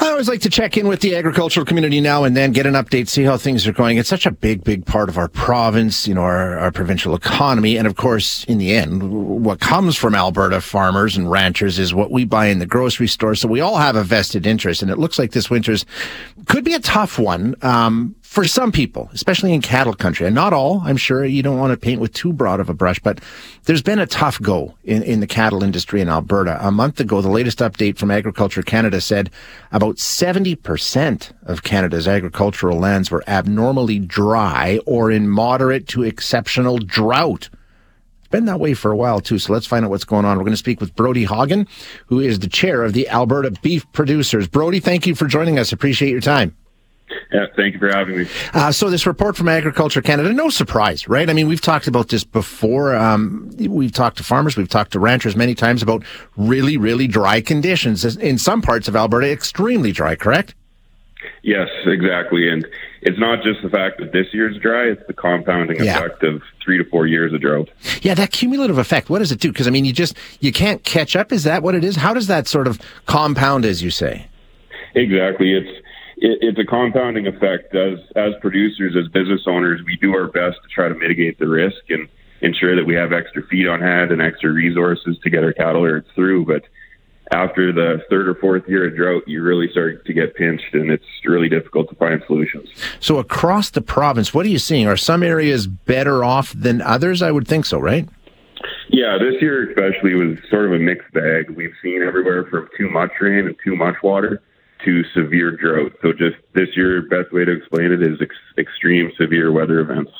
I always like to check in with the agricultural community now and then, get an update, see how things are going. It's such a big, big part of our province, you know, our, our provincial economy. And of course, in the end, what comes from Alberta farmers and ranchers is what we buy in the grocery store. So we all have a vested interest. And it looks like this winter's could be a tough one. Um, for some people, especially in cattle country, and not all, I'm sure you don't want to paint with too broad of a brush, but there's been a tough go in, in the cattle industry in Alberta. A month ago, the latest update from Agriculture Canada said about 70% of Canada's agricultural lands were abnormally dry or in moderate to exceptional drought. It's been that way for a while too, so let's find out what's going on. We're going to speak with Brodie Haugan, who is the chair of the Alberta Beef Producers. Brodie, thank you for joining us. Appreciate your time. Yeah, thank you for having me. Uh, so this report from Agriculture Canada, no surprise, right? I mean, we've talked about this before. Um, we've talked to farmers, we've talked to ranchers many times about really, really dry conditions in some parts of Alberta, extremely dry. Correct? Yes, exactly. And it's not just the fact that this year's dry; it's the compounding yeah. effect of three to four years of drought. Yeah, that cumulative effect. What does it do? Because I mean, you just you can't catch up. Is that what it is? How does that sort of compound, as you say? Exactly. It's it, it's a compounding effect. As as producers, as business owners, we do our best to try to mitigate the risk and ensure that we have extra feed on hand and extra resources to get our cattle herds through. But after the third or fourth year of drought, you really start to get pinched, and it's really difficult to find solutions. So across the province, what are you seeing? Are some areas better off than others? I would think so, right? Yeah, this year especially was sort of a mixed bag. We've seen everywhere from too much rain and too much water to severe drought. So just this year, best way to explain it is ex- extreme severe weather events.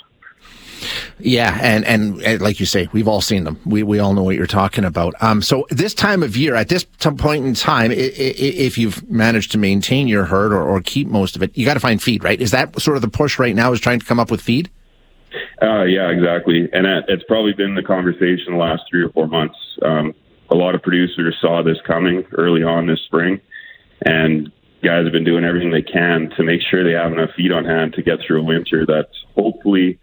Yeah, and, and, and like you say, we've all seen them. We we all know what you're talking about. Um, so this time of year, at this point in time, if you've managed to maintain your herd or, or keep most of it, you got to find feed, right? Is that sort of the push right now? Is trying to come up with feed? Uh, yeah, exactly. And it's probably been the conversation the last three or four months. Um, a lot of producers saw this coming early on this spring and guys have been doing everything they can to make sure they have enough feed on hand to get through a winter that's hopefully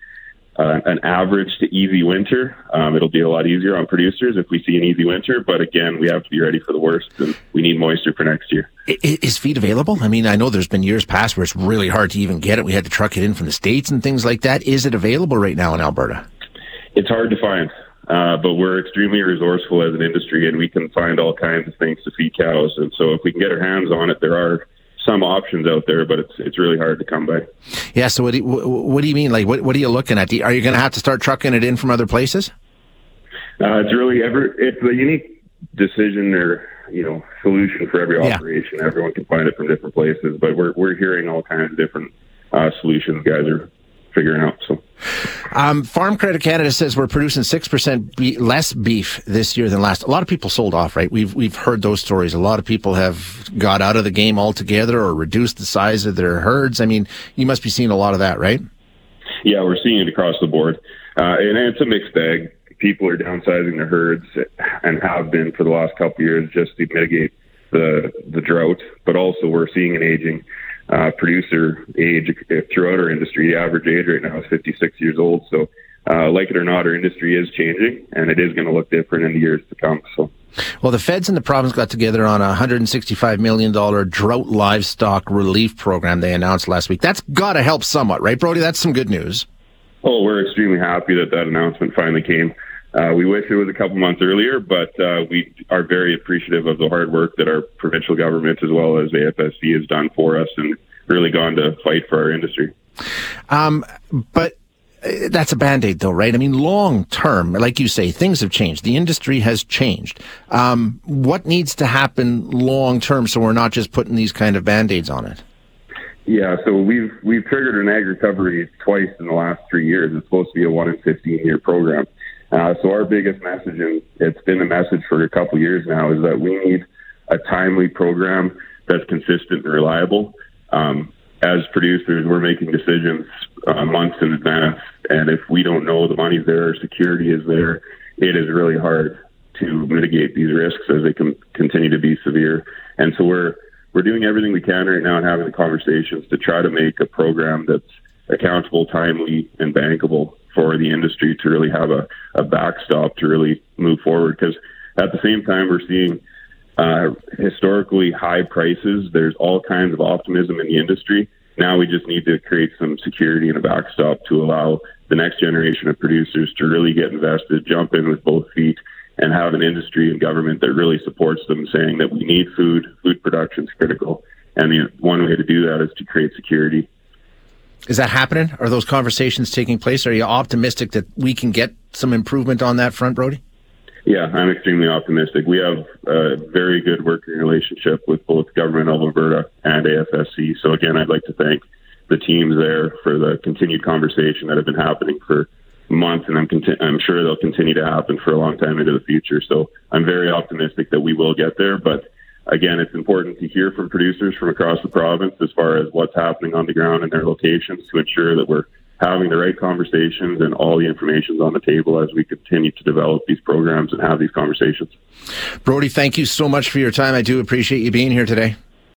uh, an average to easy winter. Um, it'll be a lot easier on producers if we see an easy winter, but again, we have to be ready for the worst, and we need moisture for next year. Is feed available? I mean, I know there's been years past where it's really hard to even get it. We had to truck it in from the states and things like that. Is it available right now in Alberta? It's hard to find. Uh, but we're extremely resourceful as an industry, and we can find all kinds of things to feed cows. And so, if we can get our hands on it, there are some options out there, but it's it's really hard to come by. Yeah. So, what do you, what do you mean? Like, what what are you looking at? Are you going to have to start trucking it in from other places? Uh, it's really ever it's a unique decision or you know solution for every operation. Yeah. Everyone can find it from different places, but we're we're hearing all kinds of different uh, solutions guys are figuring out. So, um, Farm Credit Canada says we're producing six percent be- less beef this year than last. A lot of people sold off, right? We've we've heard those stories. A lot of people have got out of the game altogether or reduced the size of their herds. I mean, you must be seeing a lot of that, right? Yeah, we're seeing it across the board, uh, and it's a mixed bag. People are downsizing their herds and have been for the last couple years just to mitigate the the drought, but also we're seeing an aging uh, producer age throughout our industry. The average age right now is 56 years old. So, uh, like it or not, our industry is changing, and it is going to look different in the years to come. So. Well, the feds and the province got together on a $165 million drought livestock relief program they announced last week. That's got to help somewhat, right, Brodie? That's some good news. Oh, we're extremely happy that that announcement finally came. Uh, we wish it was a couple months earlier, but uh, we are very appreciative of the hard work that our provincial government as well as AFSC has done for us and really gone to fight for our industry. Um, but uh, that's a band aid, though, right? I mean, long term, like you say, things have changed. The industry has changed. Um, what needs to happen long term so we're not just putting these kind of band aids on it? Yeah, so we've we've triggered an ag recovery twice in the last three years. It's supposed to be a one in fifteen year program. Uh, so our biggest message, and it's been a message for a couple years now, is that we need a timely program that's consistent and reliable. Um, as producers, we're making decisions uh, months in advance, and if we don't know the money's there, or security is there, it is really hard to mitigate these risks as they can continue to be severe. And so we're we're doing everything we can right now and having the conversations to try to make a program that's accountable, timely, and bankable for the industry to really have a, a backstop to really move forward. Because at the same time, we're seeing uh, historically high prices. There's all kinds of optimism in the industry. Now we just need to create some security and a backstop to allow the next generation of producers to really get invested, jump in with both feet, and have an industry and government that really supports them, saying that we need food, food production is critical. And the one way to do that is to create security. Is that happening? Are those conversations taking place? Are you optimistic that we can get some improvement on that front, Brodie? Yeah, I'm extremely optimistic. We have a very good working relationship with both Government of Alberta and AFSC. So again, I'd like to thank the teams there for the continued conversation that have been happening for months, and I'm conti- I'm sure they'll continue to happen for a long time into the future. So I'm very optimistic that we will get there. But again, it's important to hear from producers from across the province as far as what's happening on the ground in their locations to ensure that we're having the right conversations and all the information on the table as we continue to develop these programs and have these conversations. Brodie, thank you so much for your time. I do appreciate you being here today.